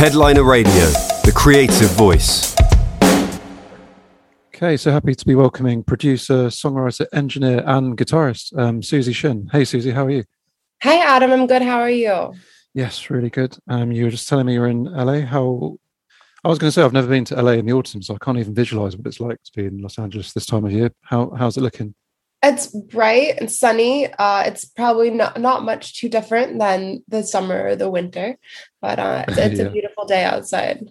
Headliner Radio, the creative voice. Okay, so happy to be welcoming producer, songwriter, engineer, and guitarist, um, Suzy Shinn. Hey, Suzy, how are you? Hey, Adam, I'm good. How are you? Yes, really good. Um, you were just telling me you're in LA. How I was going to say I've never been to LA in the autumn, so I can't even visualize what it's like to be in Los Angeles this time of year. How how's it looking? It's bright and sunny. Uh, it's probably not not much too different than the summer or the winter, but uh, it's, it's yeah. a beautiful day outside.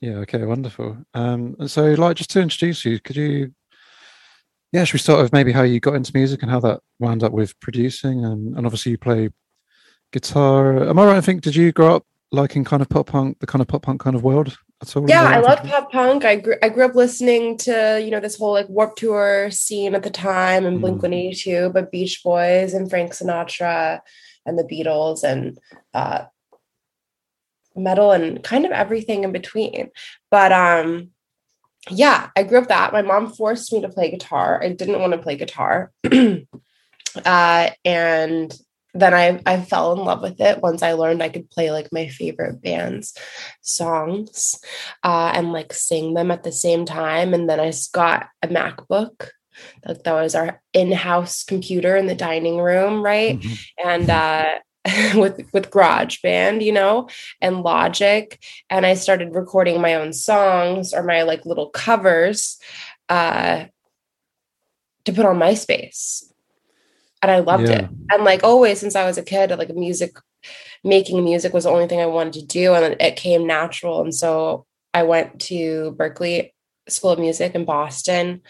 Yeah. Okay. Wonderful. Um, and so, like, just to introduce you, could you? Yeah, should we start with maybe how you got into music and how that wound up with producing, and, and obviously you play guitar. Am I right? I think did you grow up liking kind of pop punk, the kind of pop punk kind of world at all? Yeah, I love pop punk. I grew I grew up listening to you know this whole like Warped Tour scene at the time and Blink One Eighty Two, but Beach Boys and Frank Sinatra and the Beatles and uh, metal and kind of everything in between. But um, yeah, I grew up that. My mom forced me to play guitar. I didn't want to play guitar. uh, and then I, I fell in love with it once I learned I could play like my favorite band's songs uh, and like sing them at the same time. And then I got a MacBook. Like that was our in-house computer in the dining room, right? Mm-hmm. And uh, with with GarageBand, you know, and Logic, and I started recording my own songs or my like little covers uh, to put on MySpace and I loved yeah. it. And like always, since I was a kid, like music, making music was the only thing I wanted to do, and it came natural. And so I went to Berklee School of Music in Boston,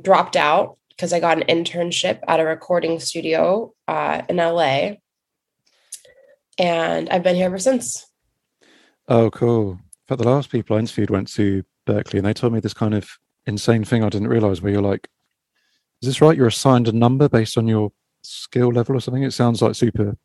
dropped out because I got an internship at a recording studio uh, in LA, and I've been here ever since. Oh, cool! But the last people I interviewed went to Berklee, and they told me this kind of insane thing I didn't realize, where you're like is this right? You're assigned a number based on your skill level or something? It sounds like super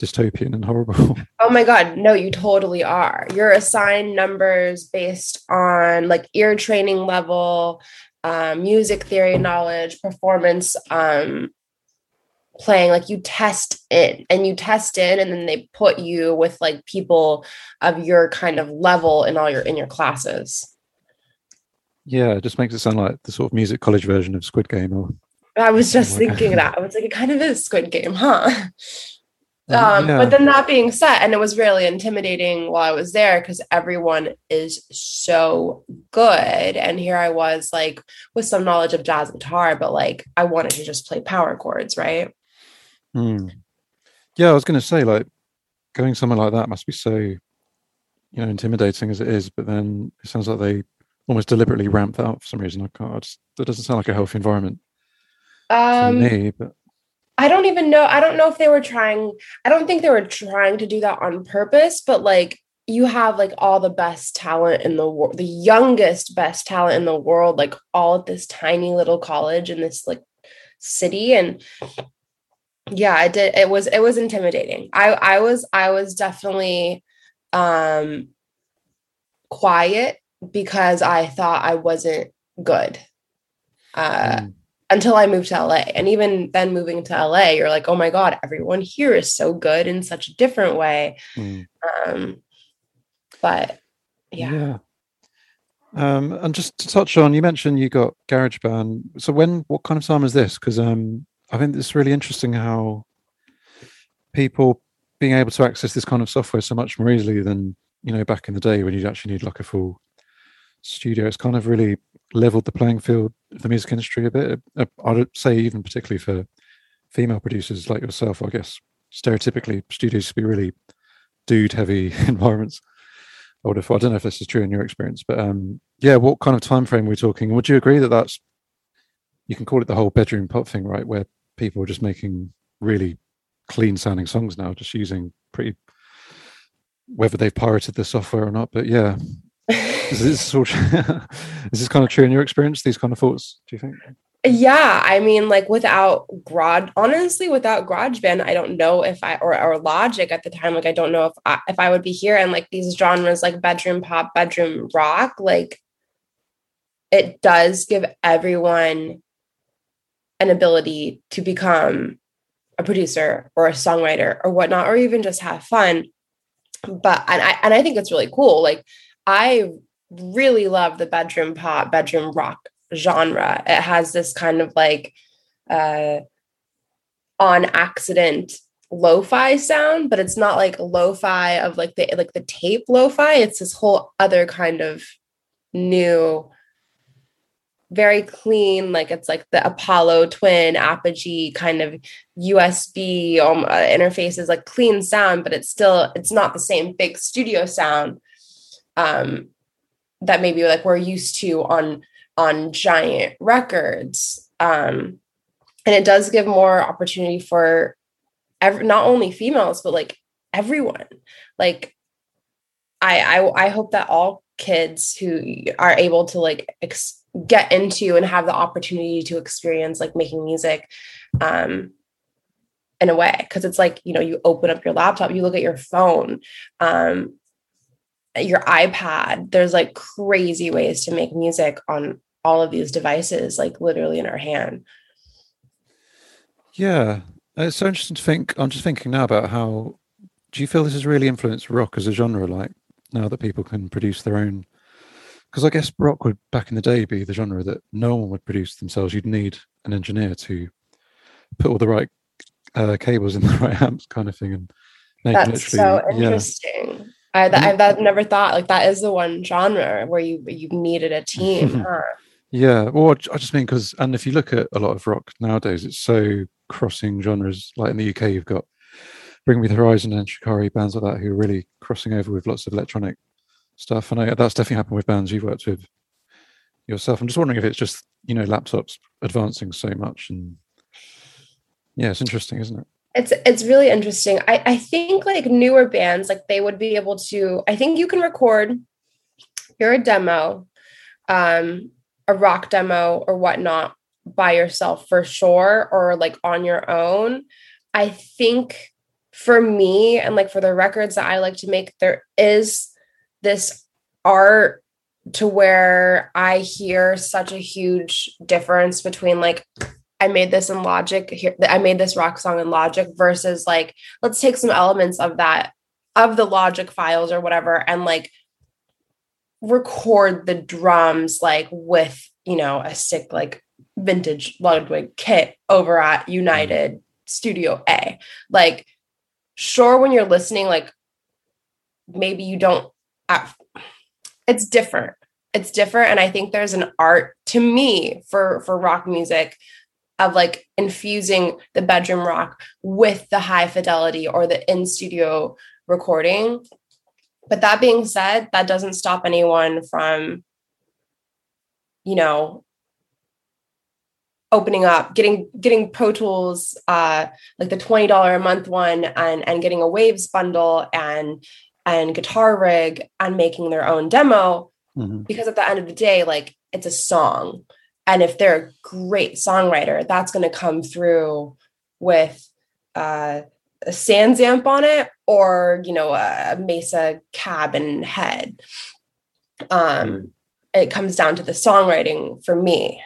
dystopian and horrible. Oh my god, no, you totally are. You're assigned numbers based on like ear training level, um, music theory knowledge, performance, um, playing. Like you test in and you test in, and then they put you with like people of your kind of level in all your in your classes. Yeah, it just makes it sound like the sort of music college version of Squid Game or I was just thinking that. I was like, it kind of is Squid Game, huh? Um, yeah. But then that being said, and it was really intimidating while I was there because everyone is so good. And here I was, like, with some knowledge of jazz guitar, but like, I wanted to just play power chords, right? Mm. Yeah, I was going to say, like, going somewhere like that must be so, you know, intimidating as it is. But then it sounds like they almost deliberately ramp that up for some reason. I can't, I just, that doesn't sound like a healthy environment. Um, me, but I don't even know. I don't know if they were trying. I don't think they were trying to do that on purpose, but like you have like all the best talent in the world, the youngest best talent in the world, like all at this tiny little college in this like city, and yeah, I did. It was it was intimidating. I I was I was definitely um quiet because I thought I wasn't good. Uh, mm until I moved to LA. And even then moving to LA, you're like, oh my God, everyone here is so good in such a different way. Mm. Um, but yeah. yeah. Um, and just to touch on, you mentioned you got GarageBand. So when, what kind of time is this? Because um, I think it's really interesting how people being able to access this kind of software so much more easily than you know back in the day when you actually need like a full studio. It's kind of really leveled the playing field the music industry a bit. Uh, I'd say even particularly for female producers like yourself, I guess stereotypically studios to be really dude heavy environments. I would have. I don't know if this is true in your experience, but um, yeah, what kind of time frame are we talking? Would you agree that that's you can call it the whole bedroom pop thing, right? Where people are just making really clean sounding songs now, just using pretty whether they've pirated the software or not. But yeah, is this of, is this kind of true in your experience? These kind of thoughts? Do you think? Yeah, I mean, like without Garage, honestly, without GarageBand, I don't know if I or or Logic at the time, like I don't know if I if I would be here. And like these genres, like bedroom pop, bedroom rock, like it does give everyone an ability to become a producer or a songwriter or whatnot, or even just have fun. but and I and I think it's really cool. Like I really love the bedroom pop, bedroom rock genre. It has this kind of like uh on accident lo-fi sound, but it's not like lo-fi of like the like the tape lo-fi. It's this whole other kind of new very clean like it's like the apollo twin apogee kind of usb um, uh, interfaces like clean sound but it's still it's not the same big studio sound um that maybe like we're used to on on giant records um and it does give more opportunity for every, not only females but like everyone. Like I, I i hope that all kids who are able to like ex- get into and have the opportunity to experience like making music um in a way. Because it's like you know you open up your laptop you look at your phone um your ipad there's like crazy ways to make music on all of these devices like literally in our hand yeah it's so interesting to think i'm just thinking now about how do you feel this has really influenced rock as a genre like now that people can produce their own because I guess rock would back in the day be the genre that no one would produce themselves. You'd need an engineer to put all the right uh, cables in the right amps, kind of thing. And that's so interesting. Yeah. I, th- I've mm-hmm. never thought like that is the one genre where you you needed a team. huh? Yeah, well, I just mean because, and if you look at a lot of rock nowadays, it's so crossing genres. Like in the UK, you've got Bring Me the Horizon and Shikari bands like that who are really crossing over with lots of electronic stuff. And I, that's definitely happened with bands you've worked with yourself. I'm just wondering if it's just you know laptops advancing so much, and yeah, it's interesting, isn't it? It's it's really interesting. I I think like newer bands like they would be able to. I think you can record your demo, um, a rock demo or whatnot by yourself for sure, or like on your own. I think for me and like for the records that I like to make, there is this art to where I hear such a huge difference between like I made this in Logic here I made this rock song in Logic versus like let's take some elements of that of the Logic files or whatever and like record the drums like with you know a sick like vintage Ludwig kit over at United Studio A. Like sure when you're listening like maybe you don't it's different. It's different and i think there's an art to me for for rock music of like infusing the bedroom rock with the high fidelity or the in studio recording. But that being said that doesn't stop anyone from you know opening up getting getting pro tools uh like the $20 a month one and and getting a waves bundle and and guitar rig and making their own demo. Mm-hmm. because at the end of the day like it's a song and if they're a great songwriter that's going to come through with uh, a SansAmp on it or you know a mesa cab and head um mm-hmm. it comes down to the songwriting for me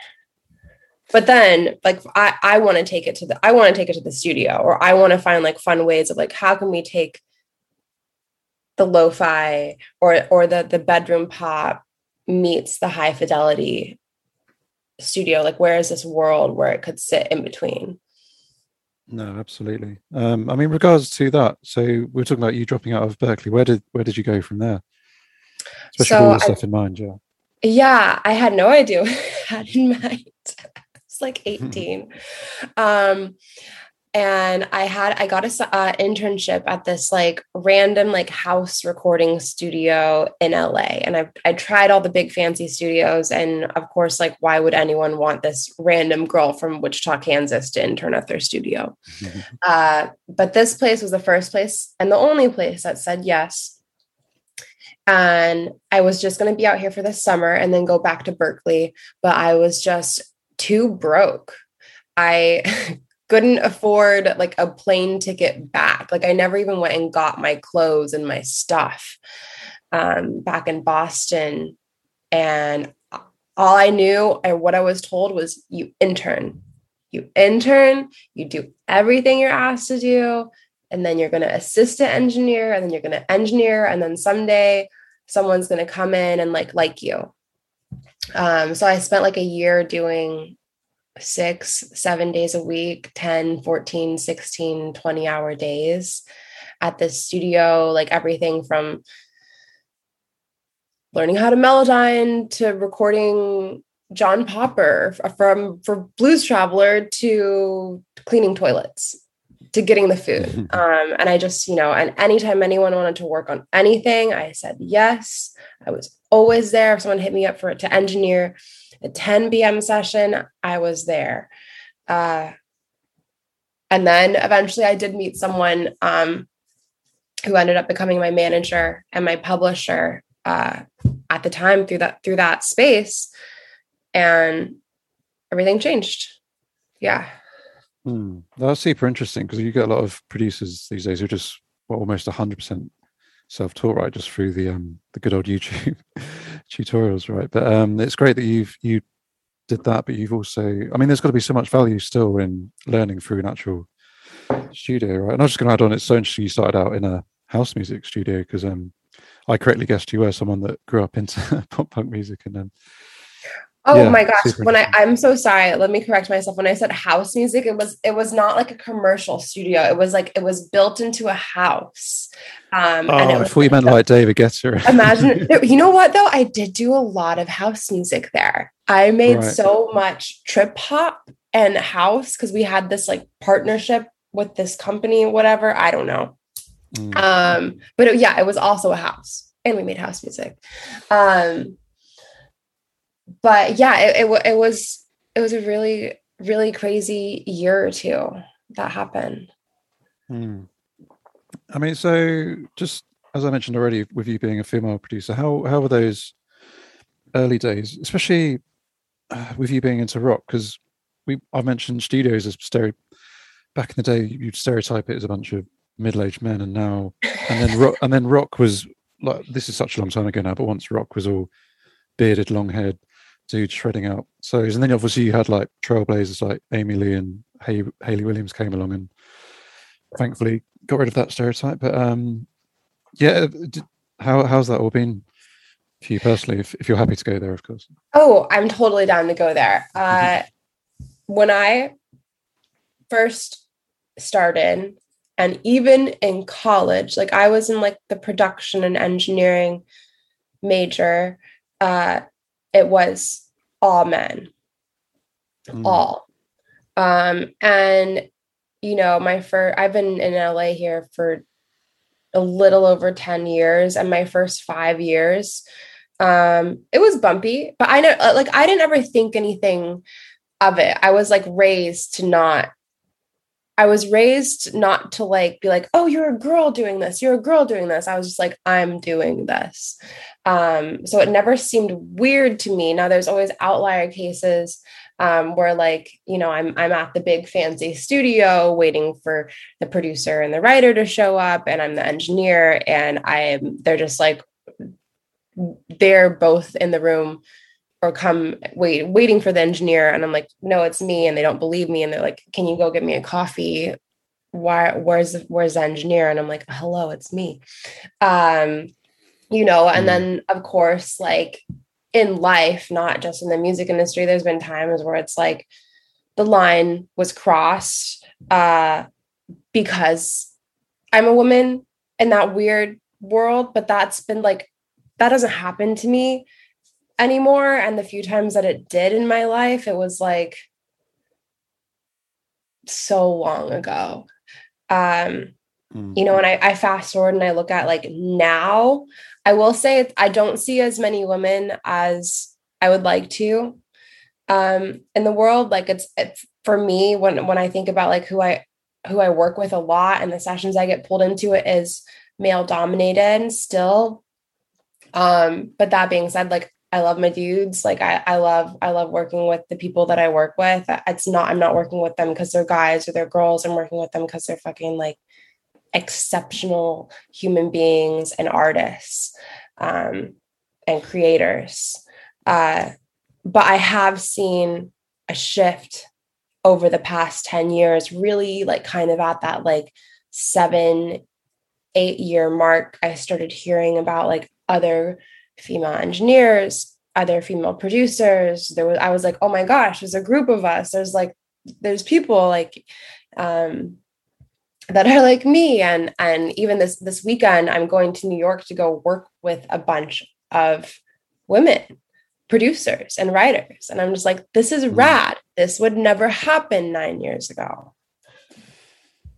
but then like i i want to take it to the i want to take it to the studio or i want to find like fun ways of like how can we take the lo-fi or or the the bedroom pop meets the high fidelity studio like where is this world where it could sit in between? No absolutely. Um i mean regards to that so we are talking about you dropping out of Berklee. Where did where did you go from there? Especially so all the stuff in mind yeah. Yeah i had no idea what i had in mind. It's like 18 um and i had i got a uh, internship at this like random like house recording studio in la and i i tried all the big fancy studios. And of course like why would anyone want this random girl from wichita kansas to intern at their studio? Uh, but this place was the first place and the only place that said yes. And i was just going to be out here for the summer and then go back to Berklee, but i was just too broke. I couldn't afford like a plane ticket back. Like I never even went and got my clothes and my stuff um, back in Boston. And all I knew and what I was told was you intern. You intern, you do everything you're asked to do, and then you're going to assistant engineer and then you're going to engineer and then someday someone's going to come in and like like you um, so i spent like a year doing six seven days a week 10 14 16 20 hour days at the studio like everything from learning how to melodyne to recording john popper from for blues traveler to cleaning toilets to getting the food. Um, and I just, you know, and anytime anyone wanted to work on anything, I said yes. I was always there. If someone hit me up for it to engineer a 10 p.m. session, I was there. Uh, and then eventually I did meet someone um, who ended up becoming my manager and my publisher uh, at the time through that through that space. And everything changed. Yeah. Hmm. That's super interesting because you get a lot of producers these days who just well, almost 100% self-taught, right? Just through the um the good old YouTube tutorials, right? But um it's great that you've you did that, but you've also I mean there's got to be so much value still in learning through an actual studio, right? And I'm just gonna add on it's so interesting you started out in a house music studio because um I correctly guessed you were someone that grew up into pop punk music and then Oh yeah, my gosh. When I I'm so sorry. Let me correct myself. When I said house music, it was it was not like a commercial studio. It was like it was built into a house. Um oh, thought you meant like David Guetta. imagine you know what though? I did do a lot of house music there. I made right. so much trip hop and house because we had this like partnership with this company, whatever. I don't know. Mm. Um, but it, yeah, it was also a house. And we made house music. Um but yeah, it, it, it was it was a really really crazy year or two that happened. Hmm. I mean, so just as I mentioned already, with you being a female producer, how how were those early days, especially uh, with you being into rock? Because we I mentioned studios as stereo. Back in the day, you'd stereotype it as a bunch of middle-aged men, and now and then rock and then rock was like this is such a long time ago now. But once rock was all bearded, long-haired dude shredding out. So and then obviously you had like trailblazers like Amy Lee and Hay- Hayley Williams came along and thankfully got rid of that stereotype. But um, yeah, how how's that all been for you personally? If, if you're happy to go there, of course. Oh, I'm totally down to go there. Uh, when I first started, and even in college, like I was in like the production and engineering major. Uh, it was all men, mm. all. Um, and you know, my first, I've been in LA here for a little over 10 years, and my first five years, um, it was bumpy, but I know, uh, like, I didn't ever think anything of it. I was like raised to not I was raised not to like be like, oh, you're a girl doing this, you're a girl doing this. I was just like, I'm doing this. Um, so it never seemed weird to me. Now there's always outlier cases um, where like, you know, I'm I'm at the big fancy studio waiting for the producer and the writer to show up, and I'm the engineer, and I'm they're just like they're both in the room or come wait waiting for the engineer and i'm like no it's me and they don't believe me and they're like can you go get me a coffee? Why where's the, where's the engineer? And i'm like hello it's me. Um you know and mm. then of course like in life not just in the music industry there's been times where it's like the line was crossed uh because i'm a woman in that weird world but that's been like that doesn't happen to me anymore and the few times that it did in my life it was like so long ago. Um mm. you know and I, I fast forward and i look at like now i will say i don't see as many women as i would like to um in the world. Like it's it's for me when when i think about like who i who i work with a lot and the sessions i get pulled into it is male dominated still. Um but that being said like I love my dudes. Like I, I love, I love working with the people that I work with. It's not, I'm not working with them because they're guys or they're girls. I'm working with them because they're fucking like exceptional human beings and artists um, and creators. Uh, but I have seen a shift over the past 10 years, really like kind of at that like seven, eight year mark, I started hearing about like other female engineers, other female producers. There was I was like, oh my gosh, there's a group of us. There's like there's people like um that are like me and and even this this weekend i'm going to new york to go work with a bunch of women producers and writers and i'm just like this is mm. rad this would never happen nine years ago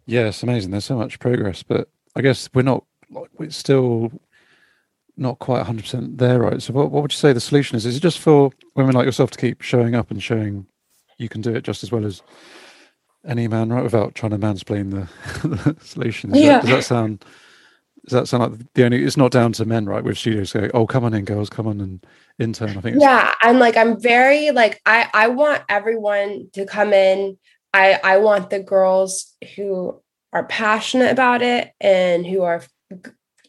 yeah it's amazing there's so much progress but i guess we're not like we're still not quite 100% there right so what, what would you say the solution is is it just for women like yourself to keep showing up and showing you can do it just as well as any man, right? Without trying to mansplain the, the solution. Does, yeah. that, does that sound? Does that sound like the only? It's not down to men, right? With studios going, "Oh, come on in, girls, come on and intern." I think. Yeah, I'm like, I'm very like, I I want everyone to come in. I I want the girls who are passionate about it and who are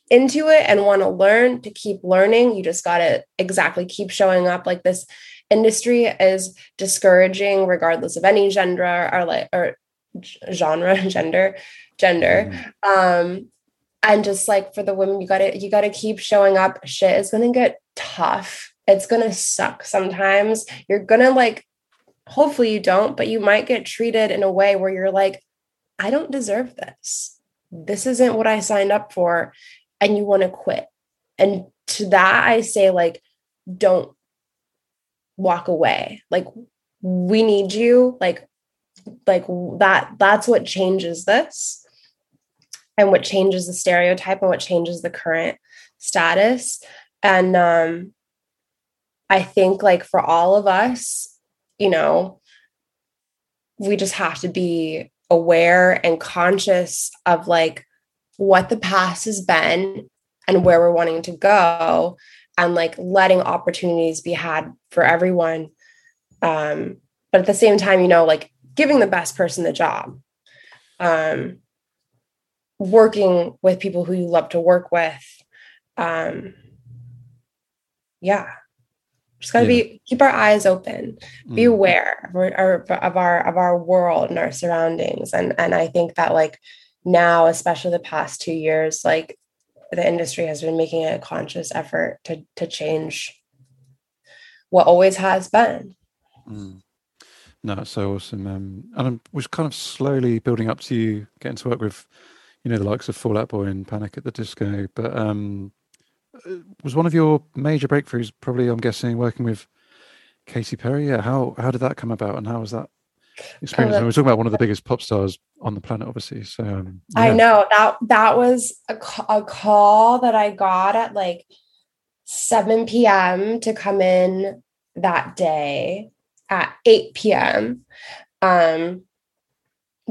into it and want to learn to keep learning. You just got to exactly keep showing up. Like this industry is discouraging regardless of any gender or like or genre gender gender. Mm. um and just like for the women you gotta you gotta keep showing up. Shit is gonna get tough. It's gonna suck sometimes. You're gonna like hopefully you don't but you might get treated in a way where you're like i don't deserve this. This isn't what i signed up for and you want to quit. And to that i say like don't walk away. Like we need you. Like like that that's what changes this and what changes the stereotype and what changes the current status. And um i think like for all of us you know we just have to be aware and conscious of like what the past has been and where we're wanting to go and like letting opportunities be had for everyone um but at the same time you know like giving the best person the job um working with people who you love to work with um yeah just got to yeah. be keep our eyes open be mm. aware of our, of our of our world and our surroundings and and i think that like now especially the past two years like the industry has been making a conscious effort to to change what always has been. Mm. No, it's so awesome. Um, and I was kind of slowly building up to you getting to work with, you know, the likes of Fall Out Boy and Panic at the Disco. But um, uh, was one of your major breakthroughs probably, I'm guessing, working with Katy Perry? Yeah. How how did that come about, and how was that experience. we're talking about one of the biggest pop stars on the planet, obviously. So um, yeah. I know that that was a, a call that I got at like 7 p.m. to come in that day at 8 p.m. Um,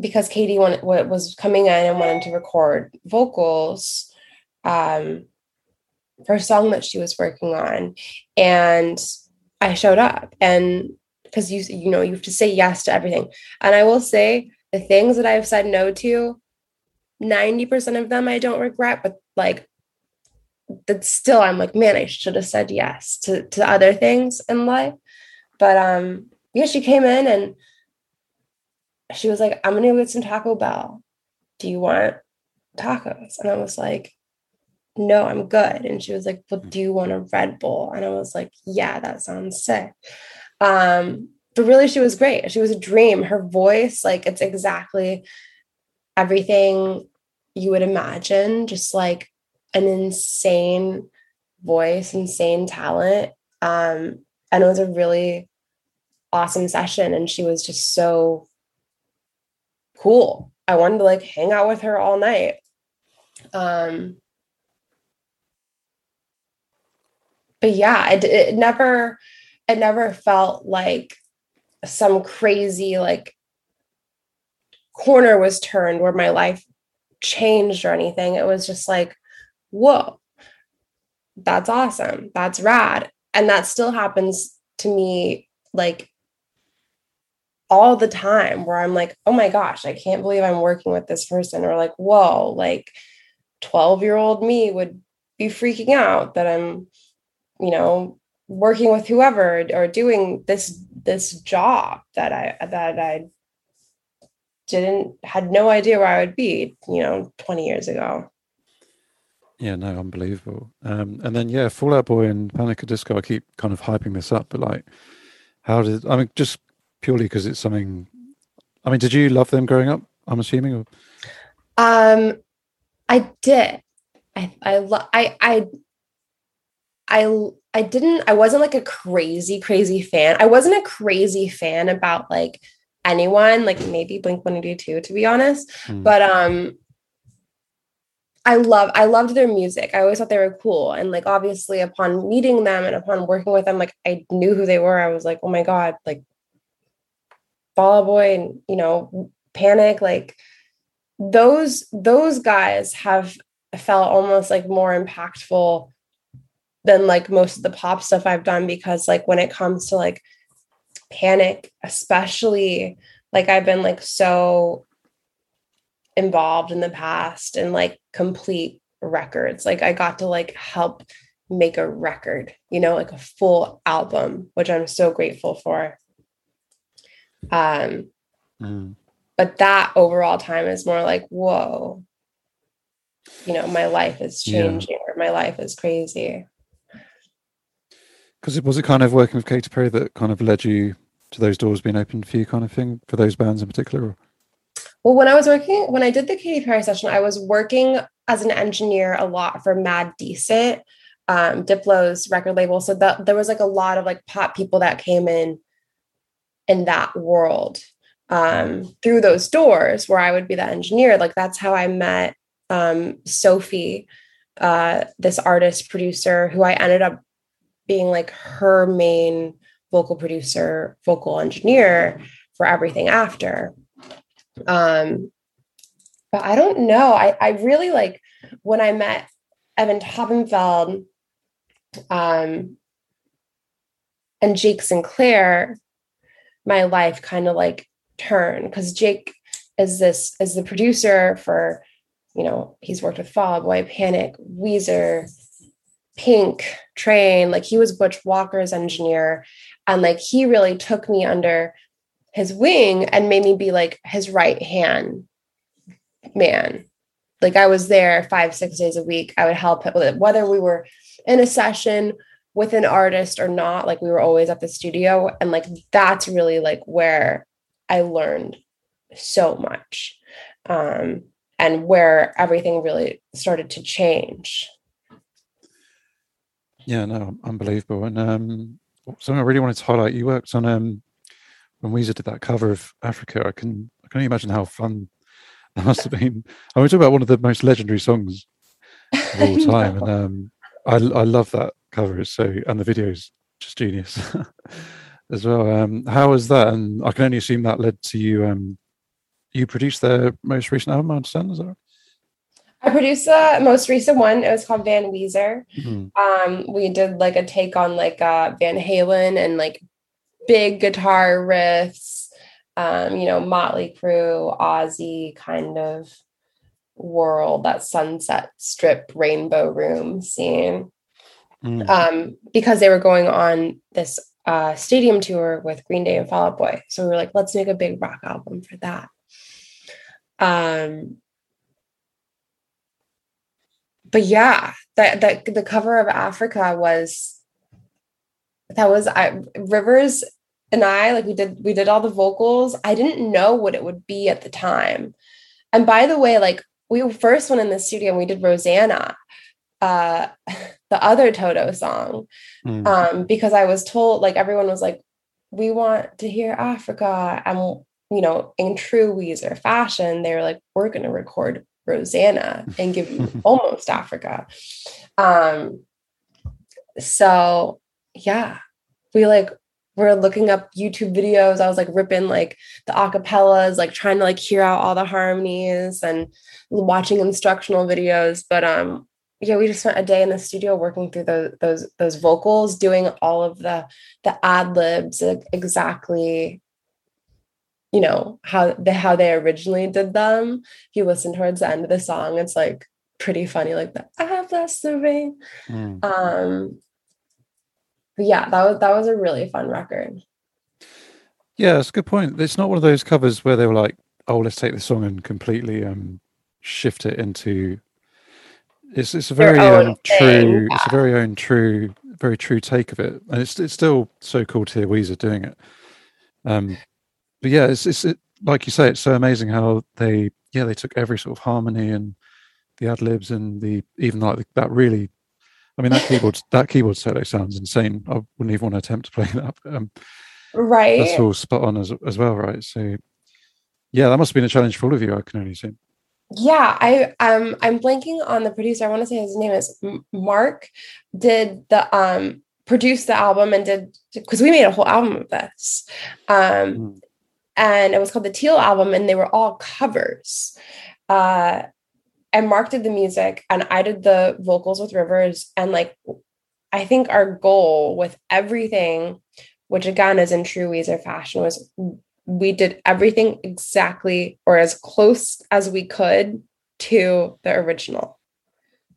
because Katy wanted, was coming in and wanted to record vocals um, for a song that she was working on. And I showed up and because you you know you have to say yes to everything. And I will say the things that I've said no to, 90% of them I don't regret, but like that still I'm like, man, I should have said yes to to other things in life. But um yeah, she came in and she was like, I'm gonna go get some Taco Bell. Do you want tacos? And I was like, no, I'm good. And she was like, well, do you want a Red Bull? And I was like, yeah, that sounds sick. Um, but really, she was great. She was a dream. Her voice, like, it's exactly everything you would imagine, just like an insane voice, insane talent. Um, and it was a really awesome session. And she was just so cool. I wanted to like hang out with her all night. Um, but yeah, it, it never it never felt like some crazy like corner was turned where my life changed or anything. It was just like, whoa, that's awesome. That's rad. And that still happens to me like all the time where I'm like, oh my gosh, I can't believe I'm working with this person. Or like, whoa, like 12 year old me would be freaking out that I'm, you know, working with whoever or doing this this job that I that I didn't had no idea where I would be, you know, 20 years ago. Yeah, no, unbelievable. Um, and then yeah, Fall Out Boy and Panic at Disco. I keep kind of hyping this up, but like, how did I mean? Just purely because it's something. I mean, did you love them growing up? I'm assuming. Or? Um, I did. I I lo- I I I I didn't. I wasn't like a crazy crazy fan. I wasn't a crazy fan about like anyone. Like maybe Blink One Eighty Two, to be honest. Hmm. But um, I love I loved their music. I always thought they were cool. And like obviously upon meeting them and upon working with them, like I knew who they were. I was like, oh my God, like Fall Out Boy and you know, Panic, like those those guys have felt almost like more impactful than like most of the pop stuff I've done because like when it comes to like Panic, especially like I've been like so involved in the past and like complete records. Like I got to like help make a record, you know, like a full album, which I'm so grateful for. Um, Mm. but that overall time is more like, whoa, you know, my life is Yeah. changing or my life is crazy. Because it was it kind of working with Katy Perry that kind of led you to those doors being opened for you, kind of thing, for those bands in particular. Well, when I was working, when I did the Katy Perry session, I was working as an engineer a lot for Mad Decent, um, Diplo's record label. So that there was like a lot of like pop people that came in in that world um, through those doors where I would be the engineer. Like that's how I met um, Sophie, uh, this artist producer who I ended up being like her main vocal producer, vocal engineer for everything after. Um, but I don't know. I, I really like when I met Evan Toppenfeld um, and Jake Sinclair, my life kind of like turned because Jake is this is the producer for, you know, he's worked with Fall Boy, Panic, Weezer, Pink, Train. Like he was Butch Walker's engineer, and like he really took me under his wing and made me be like his right hand man. Like I was there five, six days a week. I would help with it, whether we were in a session with an artist or not. Like we were always at the studio. And like that's really like where I learned so much. Um, and where everything really started to change. Yeah, no, unbelievable. And um, something I really wanted to highlight. You worked on um, when Weezer did that cover of Africa. I can I can only imagine how fun that must have been. I mean, we talk about one of the most legendary songs of all time, and um, I I love that cover. It's so and the video's just genius as well. Um, how was that? And I can only assume that led to you. Um, you produced their most recent album. I understand. Is that right? I produced the most recent one. It was called Van Weezer. Mhm. um we did like a take on like uh van halen and like big guitar riffs um you know motley crue ozzy kind of world that sunset strip rainbow room scene Mm. um because they were going on this uh stadium tour with green day and fall out boy so we were like let's make a big rock album for that um but yeah that that the cover of africa was that was i rivers and i like we did we did all the vocals i didn't know what it would be at the time and by the way like we first went in the studio and we did rosanna uh the other toto song Mm. um because i was told like everyone was like we want to hear africa and you know in true weezer fashion they were like we're going to record rosanna and give you almost africa. Um so yeah we like we're looking up youtube videos. I was like ripping like the acapellas like trying to like hear out all the harmonies and watching instructional videos. But um yeah we just spent a day in the studio working through those those those vocals doing all of the the ad libs exactly you know how the how they originally did them if you listen towards the end of the song it's like pretty funny like the i bless the rain Mm. um but yeah that was that was a really fun record Yeah, that's a good point. It's not one of those covers where they were like oh, let's take the song and completely um, shift it into. It's it's a very um, true. It's a very own true, very true take of it, and it's it's still so cool to hear Weezer doing it. Um, but yeah, it's it's it, like you say, it's so amazing how they yeah they took every sort of harmony and the ad libs and the even like that really I mean, that keyboard that keyboard solo sounds insane. I wouldn't even want to attempt to play that. Um, right. That's all spot on as as well, right? So, yeah, that must have been a challenge for all of you. I can only assume. Yeah, I um I'm blanking on the producer. I want to say his name is Mark. Did the um produce the album and did because we made a whole album of this, um, mm. And it was called the Teal album, and they were all covers. Uh, and Mark did the music and I did the vocals with Rivers. And like, I think our goal with everything, which again is in true Weezer fashion, was we did everything exactly or as close as we could to the original.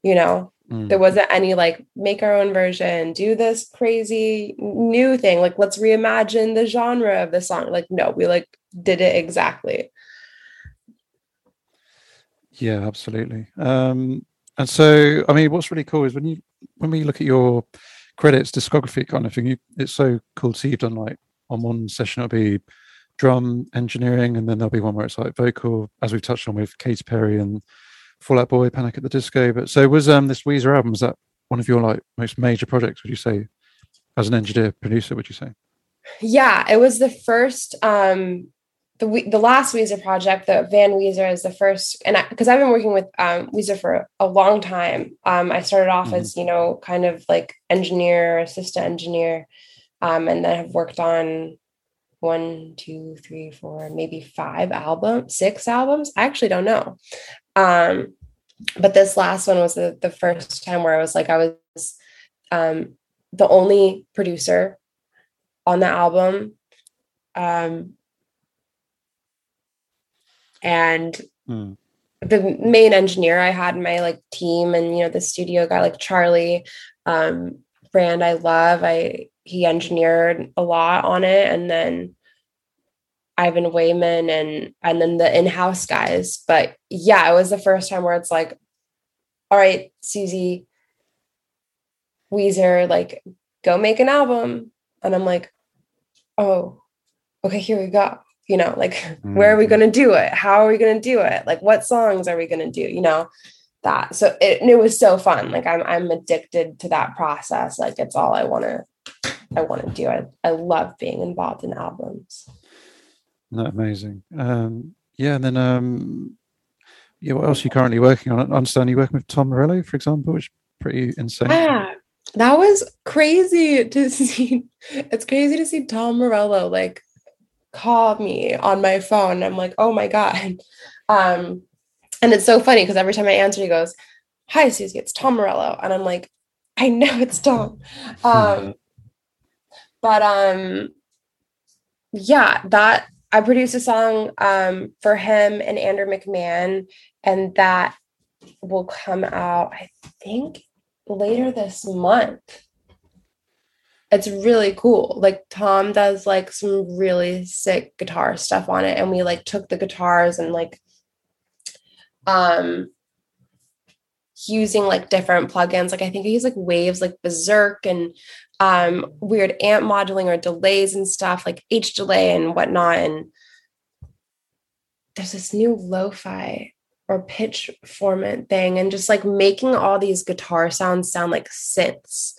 You know, mm. there wasn't any like make our own version, do this crazy new thing, like let's reimagine the genre of the song. Like, no, we like did it exactly. Yeah, absolutely. Um, and so, I mean, what's really cool is when you when we look at your credits, discography kind of thing, you, it's so cool to see you've done like on one session it'll be drum engineering, and then there'll be one where it's like vocal, as we've touched on with Katy Perry and Fall Out Boy, Panic at the Disco. But so was um this Weezer album? Was that one of your like most major projects? Would you say, as an engineer producer? Would you say? Yeah, it was the first um the the last Weezer project, the Van Weezer, is the first, and because I've been working with um, Weezer for a long time. Um, I started off mm-hmm. as you know, kind of like engineer, assistant engineer, um, and then have worked on one, two, three, four, maybe five albums, six albums. I actually don't know. Um, but this last one was the, the first time where I was like, I was um, the only producer on the album. Um, and mm. the main engineer I had in my like team and you know the studio guy like Charlie um brand I love I he engineered a lot on it and then Ivan Wayman and and then the in-house guys. But yeah it was the first time where it's like all right Suzy Weezer like go make an album. And I'm like oh okay here we go. You know like mm-hmm. where are we mm-hmm. going to do it? How are we going to do it? Like what songs are we going to do? You know that. So it, it was so fun. Like i'm i'm addicted to that process. Like it's all i want to i want to do. I, I love being involved in albums no amazing um yeah and then um yeah what else are you currently working on i understand you're working with tom morello for example which is pretty insane yeah that was crazy to see it's crazy to see tom morello like call me on my phone. I'm like, oh my God. Um, and it's so funny because every time I answer, he goes, Hi, Suzy, it's Tom Morello. And I'm like, I know it's Tom. Um, but um, yeah, that I produced a song um, for him and Andrew McMahon, and that will come out, I think, later this month it's really cool. Like Tom does like some really sick guitar stuff on it and we like took the guitars and like um using like different plugins. Like I think he's like waves like berserk and um weird amp modeling or delays and stuff like H delay and whatnot and there's this new lo-fi or pitch formant thing and just like making all these guitar sounds sound like synths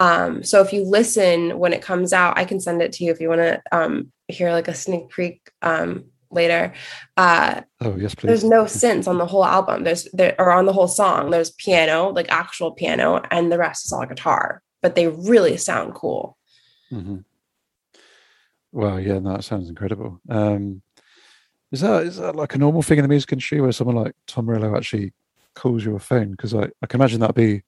um, so if you listen when it comes out, I can send it to you if you want to um, hear like a sneak peek um, later. Uh, oh yes, please. There's no synths on the whole album. There's there or on the whole song. There's piano, like actual piano, and the rest is all guitar. But they really sound cool. Mm-hmm. Well, yeah, no, that sounds incredible. Um, is that is that like a normal thing in the music industry where someone like Tom Morello actually calls you a phone? Because I, I can imagine that'd be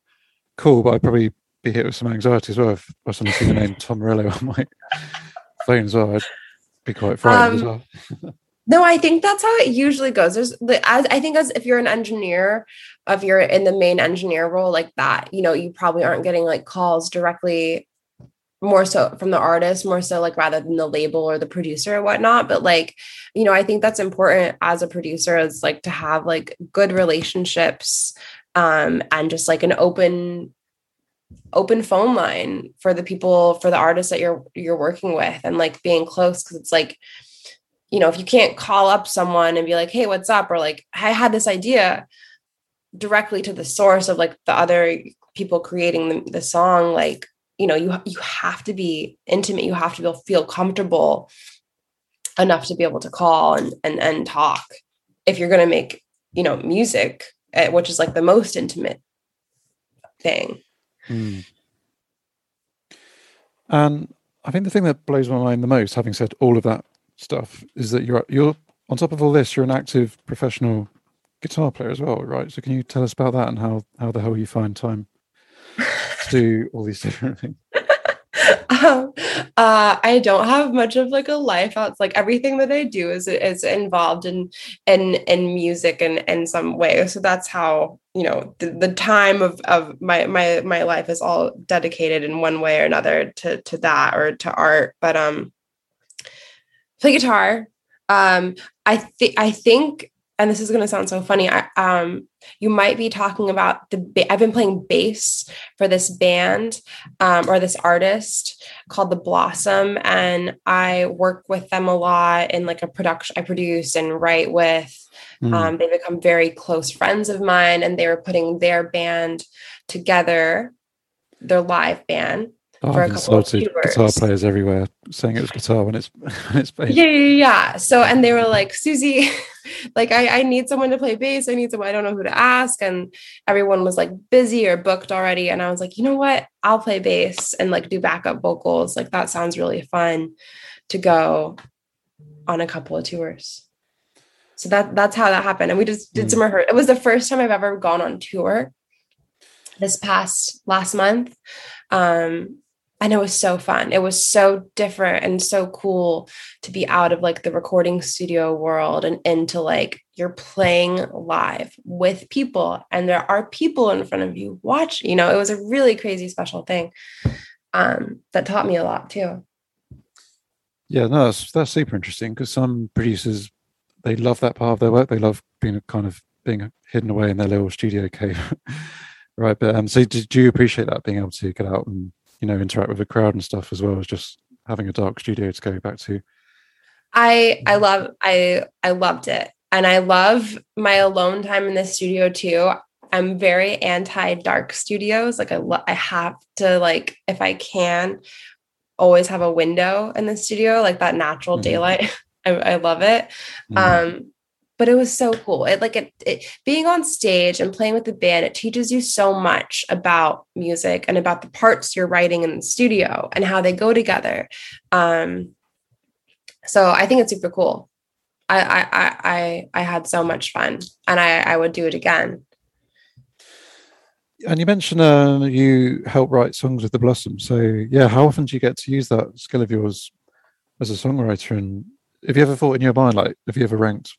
cool, but I'd probably be hit with some anxiety as well if I suddenly see the name Tom Morello on my phone as well. I'd be quite frightened um, as well. no, I think that's how it usually goes. There's as I think as if you're an engineer, if you're in the main engineer role like that, you know, you probably aren't getting like calls directly more so from the artist more so like rather than the label or the producer or whatnot but like you know i think that's important as a producer is like to have like good relationships um and just like an open open phone line for the people for the artists that you're you're working with and like being close because it's like you know if you can't call up someone and be like hey what's up? or like i had this idea directly to the source of like the other people creating the, the song like you know you you have to be intimate. You have to be, feel comfortable enough to be able to call and and, and talk if you're going to make you know music eh, which is like the most intimate thing. Mm. and i think the thing that blows my mind the most having said all of that stuff is that you're you're on top of all this you're an active professional guitar player as well right so can you tell us about that and how how the hell you find time to do all these different things? um, uh, I don't have much of like a life out. like everything that I do is is involved in in in music in in some way. So that's how you know the, the time of of my my my life is all dedicated in one way or another to to that or to art. But um, play guitar. Um, I think I think and this is going to sound so funny. I, um, you might be talking about the. Ba- I've been playing bass for this band um, or this artist called the Blossom, and I work with them a lot in like a production. I produce and write with. Mm. Um, they become very close friends of mine, and they were putting their band together, their live band, Oh, for a couple of guitar players everywhere saying it was guitar when it's when it's bass. Yeah, yeah, yeah. So and they were like, Suzy, like I, I need someone to play bass. I need someone. I don't know who to ask. And everyone was like busy or booked already. And I was like, you know what? I'll play bass and like do backup vocals. Like that sounds really fun to go on a couple of tours. So that that's how that happened. And we just did mm. some rehearsal. It was the first time I've ever gone on tour this past last month. Um, and it was so fun. It was so different and so cool to be out of like the recording studio world and into like you're playing live with people and there are people in front of you watch you know it was a really crazy special thing um that taught me a lot too. Yeah no that's that's super interesting because some producers they love that part of their work. They love being kind of being hidden away in their little studio cave. Right but um so did you appreciate that being able to get out and you know interact with the crowd and stuff as well as just having a dark studio to go back to. I i love i i loved it. And i love my alone time in the studio too. I'm very anti dark studios. Like i lo- i have to like if i can always have a window in the studio like that natural mm-hmm. daylight. I, I, love it. Mm-hmm. um but it was so cool. It like it, it, being on stage and playing with the band, it teaches you so much about music and about the parts you're writing in the studio and how they go together. Um, so I think it's super cool. I I I I had so much fun, and I I would do it again. And you mentioned uh, you help write songs with the Blossom. So yeah, how often do you get to use that skill of yours as a songwriter? And have you ever thought in your mind, like, have you ever ranked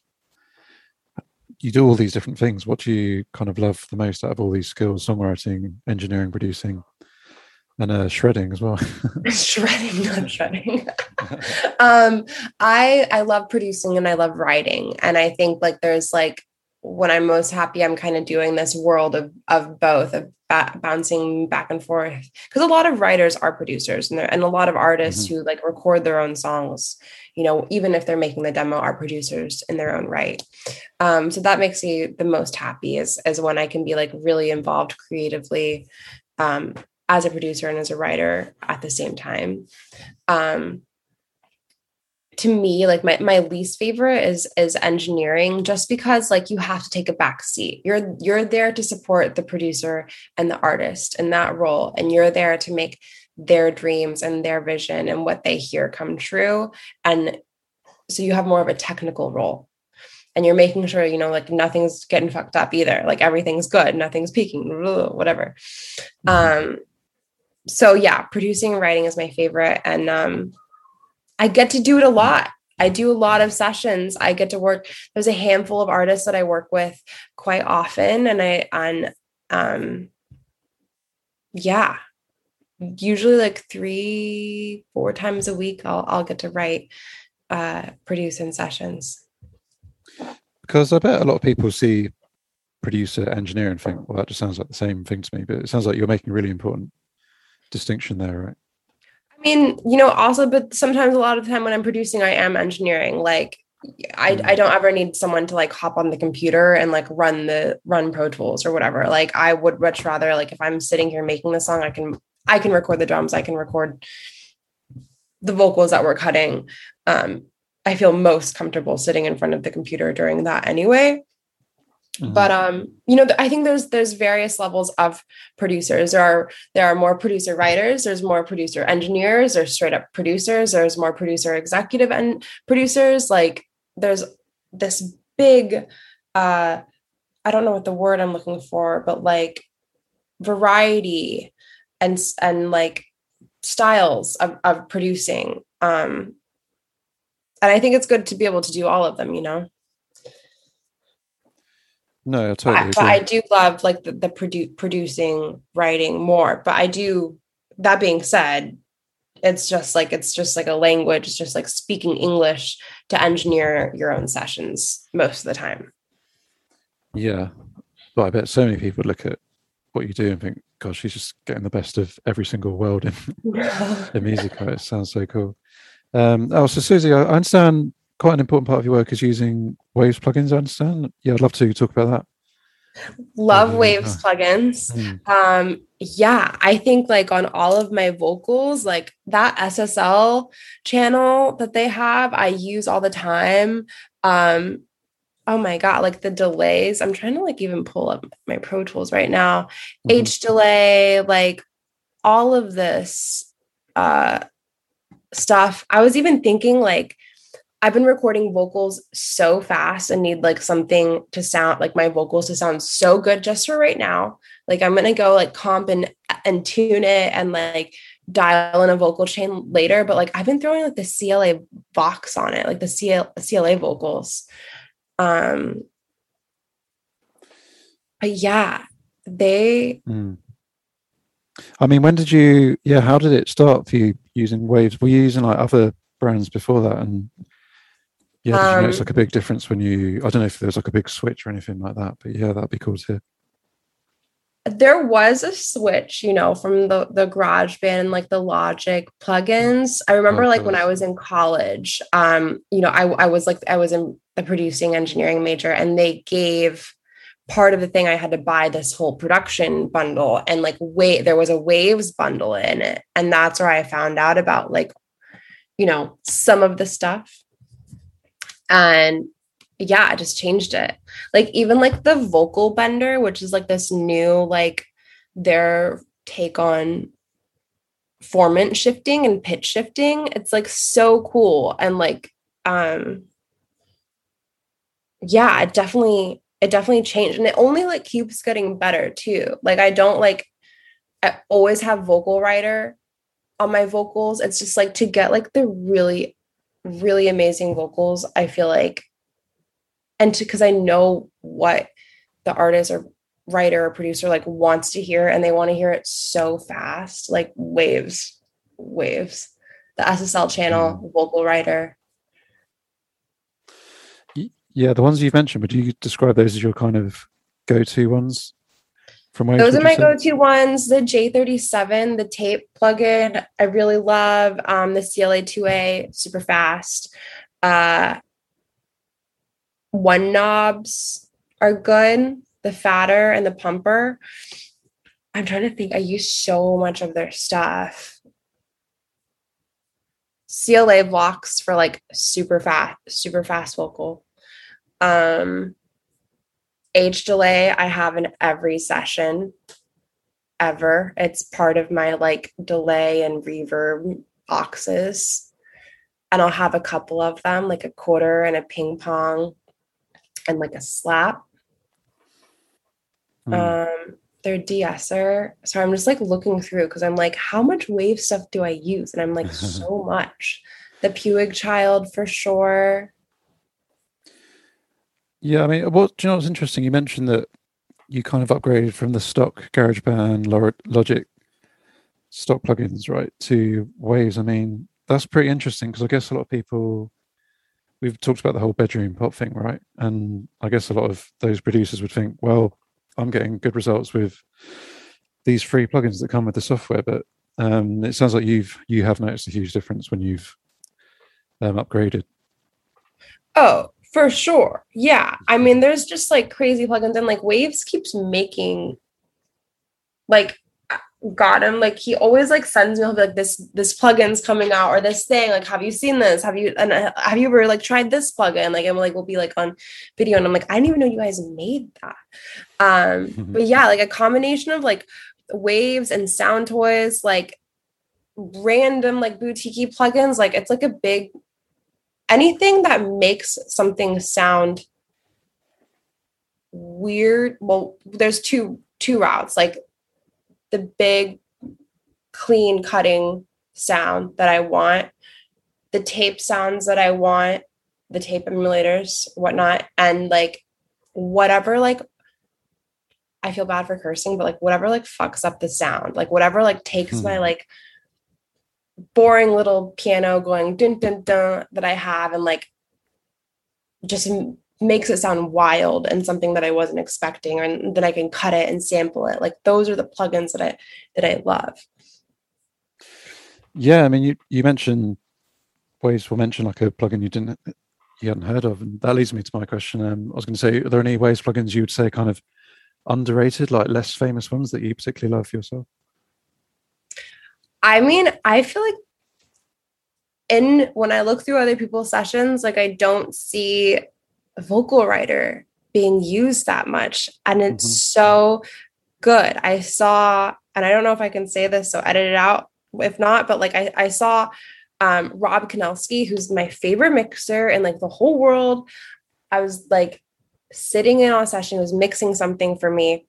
you do all these different things. What do you kind of love the most out of all these skills? Songwriting, engineering, producing, and uh, shredding as well. shredding, not shredding. um, I I love producing and I love writing, and I think like there's like when I'm most happy, I'm kind of doing this world of of both of ba- bouncing back and forth because a lot of writers are producers and and a lot of artists mm-hmm. who like record their own songs you know, even if they're making the demo, are producers in their own right. Um, so that makes me the most happy is as when I can be like really involved creatively um, as a producer and as a writer at the same time. Um, to me like my, my least favorite is is engineering just because like you have to take a back seat. You're you're there to support the producer and the artist in that role and you're there to make their dreams and their vision and what they hear come true. And so you have more of a technical role. And you're making sure you know like nothing's getting fucked up either. Like everything's good. Nothing's peaking. Whatever. Mm-hmm. um so yeah producing and writing is my favorite. And um i get to do it a lot I do a lot of sessions. I get to work. There's a handful of artists that I work with quite often, and I on um, yeah, usually like three, four times a week, I'll I'll get to write, uh, produce in sessions. Because I bet a lot of people see producer engineer and think, well, that just sounds like the same thing to me. But it sounds like you're making really important distinction there, right? I mean, you know, also, but sometimes a lot of the time when I'm producing, I am engineering. Like I, I don't ever need someone to like hop on the computer and like run the run pro tools or whatever like i would much rather like if i'm sitting here making the song i can i can record the drums i can record the vocals that we're cutting um i feel most comfortable sitting in front of the computer during that anyway mm-hmm. but um you know i think there's there's various levels of producers. There are there are more producer writers there's more producer engineers there's straight up producers there's more producer executive and producers. Like there's this big uh i don't know what the word i'm looking for but like variety and and like styles of, of producing um and i think it's good to be able to do all of them you know no, I totally. But, I do love like the, the produ- producing, writing more. But I do. That being said, it's just like it's just like a language it's just like speaking english to engineer your own sessions most of the time yeah but i bet so many people look at what you do and think gosh she's just getting the best of every single world in the music it sounds so cool um oh so suzy i understand quite an important part of your work is using waves plugins i understand. Yeah i'd love to talk about that. Love waves plugins. Mm. um yeah i think like on all of my vocals like that ssl channel that they have i use all the time. Um oh my god like the delays i'm trying to like even pull up my pro tools right now. Mm-hmm. h delay like all of this uh stuff. I was even thinking like I've been recording vocals so fast and need like something to sound like my vocals to sound so good just for right now. Like I'm gonna go like comp and and tune it and like dial in a vocal chain later. But like I've been throwing like the CLA Vox on it, like the CL, CLA vocals. Um but yeah, they mm. I mean, when did you yeah, how did it start for you using waves? Were you using like other brands before that and yeah, did you notice um, like a big difference when you? I don't know if there's like a big switch or anything like that, but yeah, that'd be cool to hear. There was a switch, you know, from the the GarageBand and like the Logic plugins. I remember oh, like when I was in college, um, you know, I I was like I was in a producing engineering major, and they gave part of the thing I had to buy this whole production bundle and like wait there was a waves bundle in it and that's where I found out about like you know some of the stuff and yeah, I just changed it. Like even like the vocal bender, which is like this new like their take on formant shifting and pitch shifting. It's like so cool and like um yeah, it definitely it definitely changed and it only like keeps getting better too. Like I don't like I always have Vocal Rider on my vocals. It's just like to get like the really really amazing vocals. I feel like, and because I know what the artist or writer or producer like wants to hear, and they want to hear it so fast, like waves, waves. The SSL channel, mm. Vocal Rider. Yeah, the ones you've mentioned, but do you describe those as your kind of go-to ones from Those are my go-to ones. The J37, the tape plugin, I really love. Um, the CLA2A, super fast. Uh, one knobs are good. The fader and the pumper. I'm trying to think. I use so much of their stuff. CLA Vox for like super fast, super fast vocal. Um, H delay I have in every session ever. It's part of my like delay and reverb boxes. And I'll have a couple of them, like a quarter and a ping pong and like a slap. Mm. Um, they're de-esser. So I'm just like looking through because I'm like, how much wave stuff do I use? And I'm like, so much. The PuigChild for sure. Yeah, I mean, what do you know? What's interesting? You mentioned that you kind of upgraded from the stock GarageBand Logic stock plugins, right, to Waves. I mean, that's pretty interesting because I guess a lot of people we've talked about the whole bedroom pop thing, right? And I guess a lot of those producers would think, well, I'm getting good results with these free plugins that come with the software, but um, it sounds like you've you have noticed a huge difference when you've um, upgraded. Oh, for sure. Yeah. I mean, there's just like crazy plugins, and like Waves keeps making like got him like he always like sends me he'll be like this this plugin's coming out or this thing like have you seen this have you and uh, have you ever like tried this plugin like i'm like we'll be like on video and i'm like i didn't even know you guys made that um but yeah like a combination of like waves and sound toys like random like boutique plugins like it's like a big anything that makes something sound weird well there's two two routes like the big clean cutting sound that I want, the tape sounds that I want, the tape emulators, whatnot, and like whatever like I feel bad for cursing, but like whatever like fucks up the sound, like whatever like takes hmm. my like boring little piano going dun dun dun that I have and like just makes it sound wild and something that I wasn't expecting, and then I can cut it and sample it. Like those are the plugins that I that I love. Yeah, I mean, you you mentioned Waves will mention like a plugin you didn't you hadn't heard of, and that leads me to my question. Um, I was going to say, are there any Waves plugins you would say kind of underrated, like less famous ones that you particularly love yourself? I mean, I feel like in when I look through other people's sessions, like I don't see Vocal Rider being used that much. And it's mm-hmm. so good. I saw, and I don't know if I can say this, so edit it out if not, but like I, I saw um, Rob Kinelski, who's my favorite mixer in like the whole world. I was like sitting in on a session, he was mixing something for me.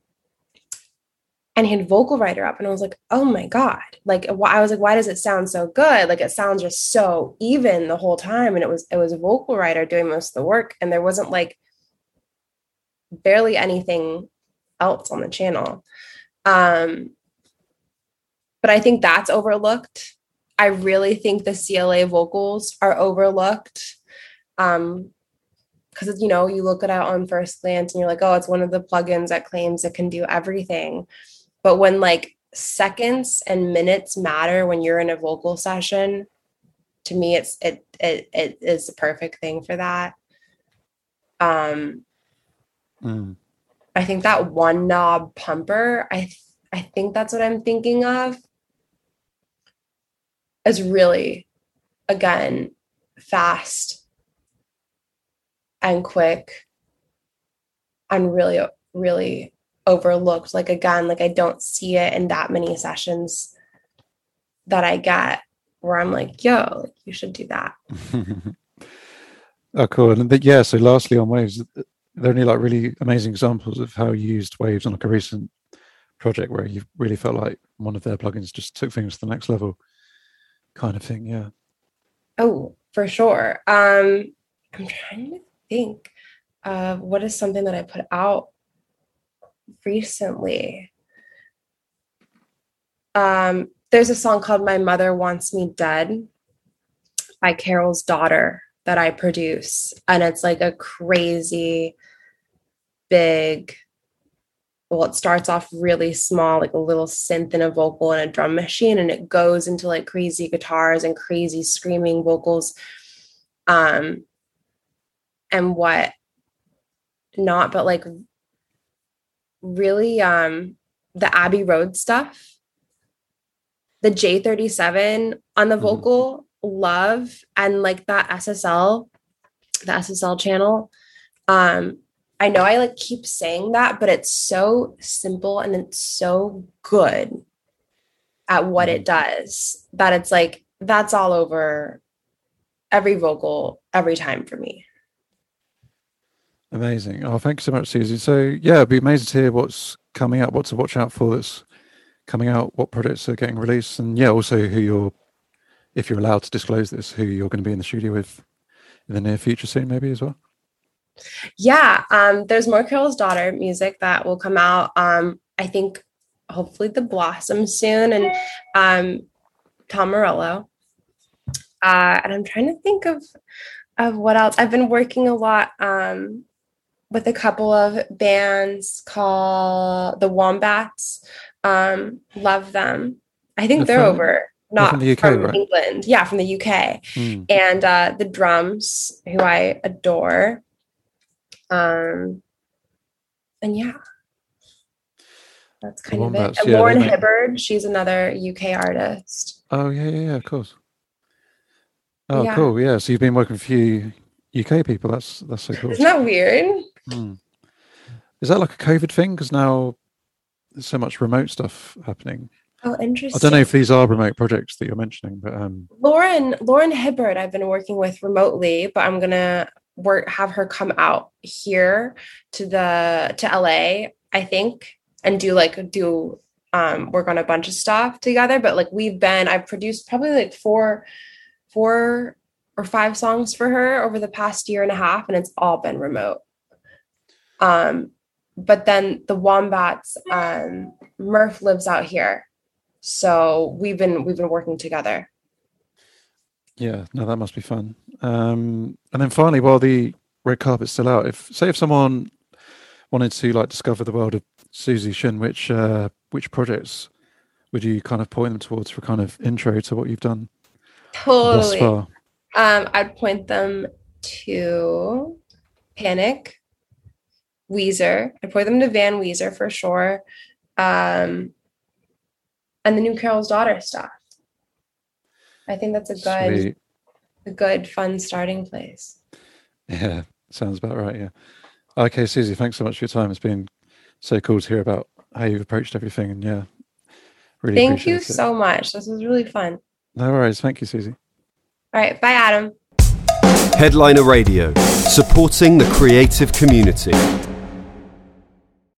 And he had Vocal Rider up, and I was like, "Oh my god!" Like, I was like, "Why does it sound so good? Like, it sounds just so even the whole time." And it was it was a Vocal Rider doing most of the work, and there wasn't like barely anything else on the channel. Um, but I think that's overlooked. I really think the CLA vocals are overlooked. Um, because you know you look it on first glance and you're like oh it's one of the plugins that claims it can do everything but when like seconds and minutes matter when you're in a vocal session, to me it's it it it is the perfect thing for that. Um mm. I think that one knob pumper, I th- I think that's what I'm thinking of. Is really again fast and quick and really really overlooked. Like again, like I don't see it in that many sessions that I get where I'm like, yo, like you should do that. oh, cool. And the, yeah, so lastly on Waves, are there any like really amazing examples of how you used Waves on like a recent project where you really felt like one of their plugins just took things to the next level kind of thing? Yeah. Oh, for sure. Um, I'm trying to think of what is something that I put out recently. Um, there's a song called My Mother Wants Me Dead by Carol's daughter that I produce. And it's like a crazy big, well, it starts off really small, like a little synth and a vocal and a drum machine, and it goes into like crazy guitars and crazy screaming vocals. Um, and what not, but like really um the Abbey Road stuff, the J37 on the mm-hmm. vocal, love, and like that SSL, the SSL channel. Um, I know I like keep saying that, but it's so simple and it's so good at what it mm-hmm. does that it's like that's all over every vocal every time for me. Amazing. Oh, thank you so much, Suzy. So, yeah, it'd be amazing to hear what's coming up, what to watch out for that's coming out, what projects are getting released, and yeah, also who you're, if you're allowed to disclose this, who you're going to be in the studio with in the near future soon, maybe as well. Yeah, um, there's more Carol's Daughter music that will come out. Um, I think hopefully the Blossom soon, and um, Tom Morello. Uh, and I'm trying to think of of what else. I've been working a lot um, with a couple of bands called the Wombats. Um, love them. I think they're, they're from, over, not from, the UK, from right? England. Yeah, from the UK. Mm. And uh, the drums, who I adore. Um, and yeah, that's kind of it. And yeah, Lauren. Hibbard, she's another UK artist. Oh yeah, yeah, yeah, of course. Oh, yeah. cool. Yeah. So you've been working for you UK people. That's that's so cool. Isn't that weird? Hmm. Is that like a COVID thing? Because now there's so much remote stuff happening. Oh, interesting. I don't know if these are remote projects that you're mentioning, but um Lauren Lauren Hibbard, I've been working with remotely, but I'm gonna work have her come out here to the to LA, I think, and do like do um work on a bunch of stuff together. But like we've been, I've produced probably like four four or five songs for her over the past year and a half, and it's all been remote. Um, but then the wombats, um, Murph lives out here, so we've been we've been working together. Yeah, no, that must be fun. Um, and then finally, while the red carpet's still out, if say if someone wanted to like discover the world of Suzy Shinn, which uh, which projects would you kind of point them towards for kind of intro to what you've done? Totally. Um, I'd point them to Panic, Weezer. I'd point them to Van Weezer for sure. Um, and the new Carol's Daughter stuff. I think that's a good, Sweet. a good, fun starting place. Yeah, sounds about right. Yeah. Okay, Suzy, thanks so much for your time. It's been so cool to hear about how you've approached everything, and yeah, really. Thank you it. so much. This was really fun. No worries. Thank you, Suzy. All right. Bye, Adam. Headliner Radio, supporting the creative community.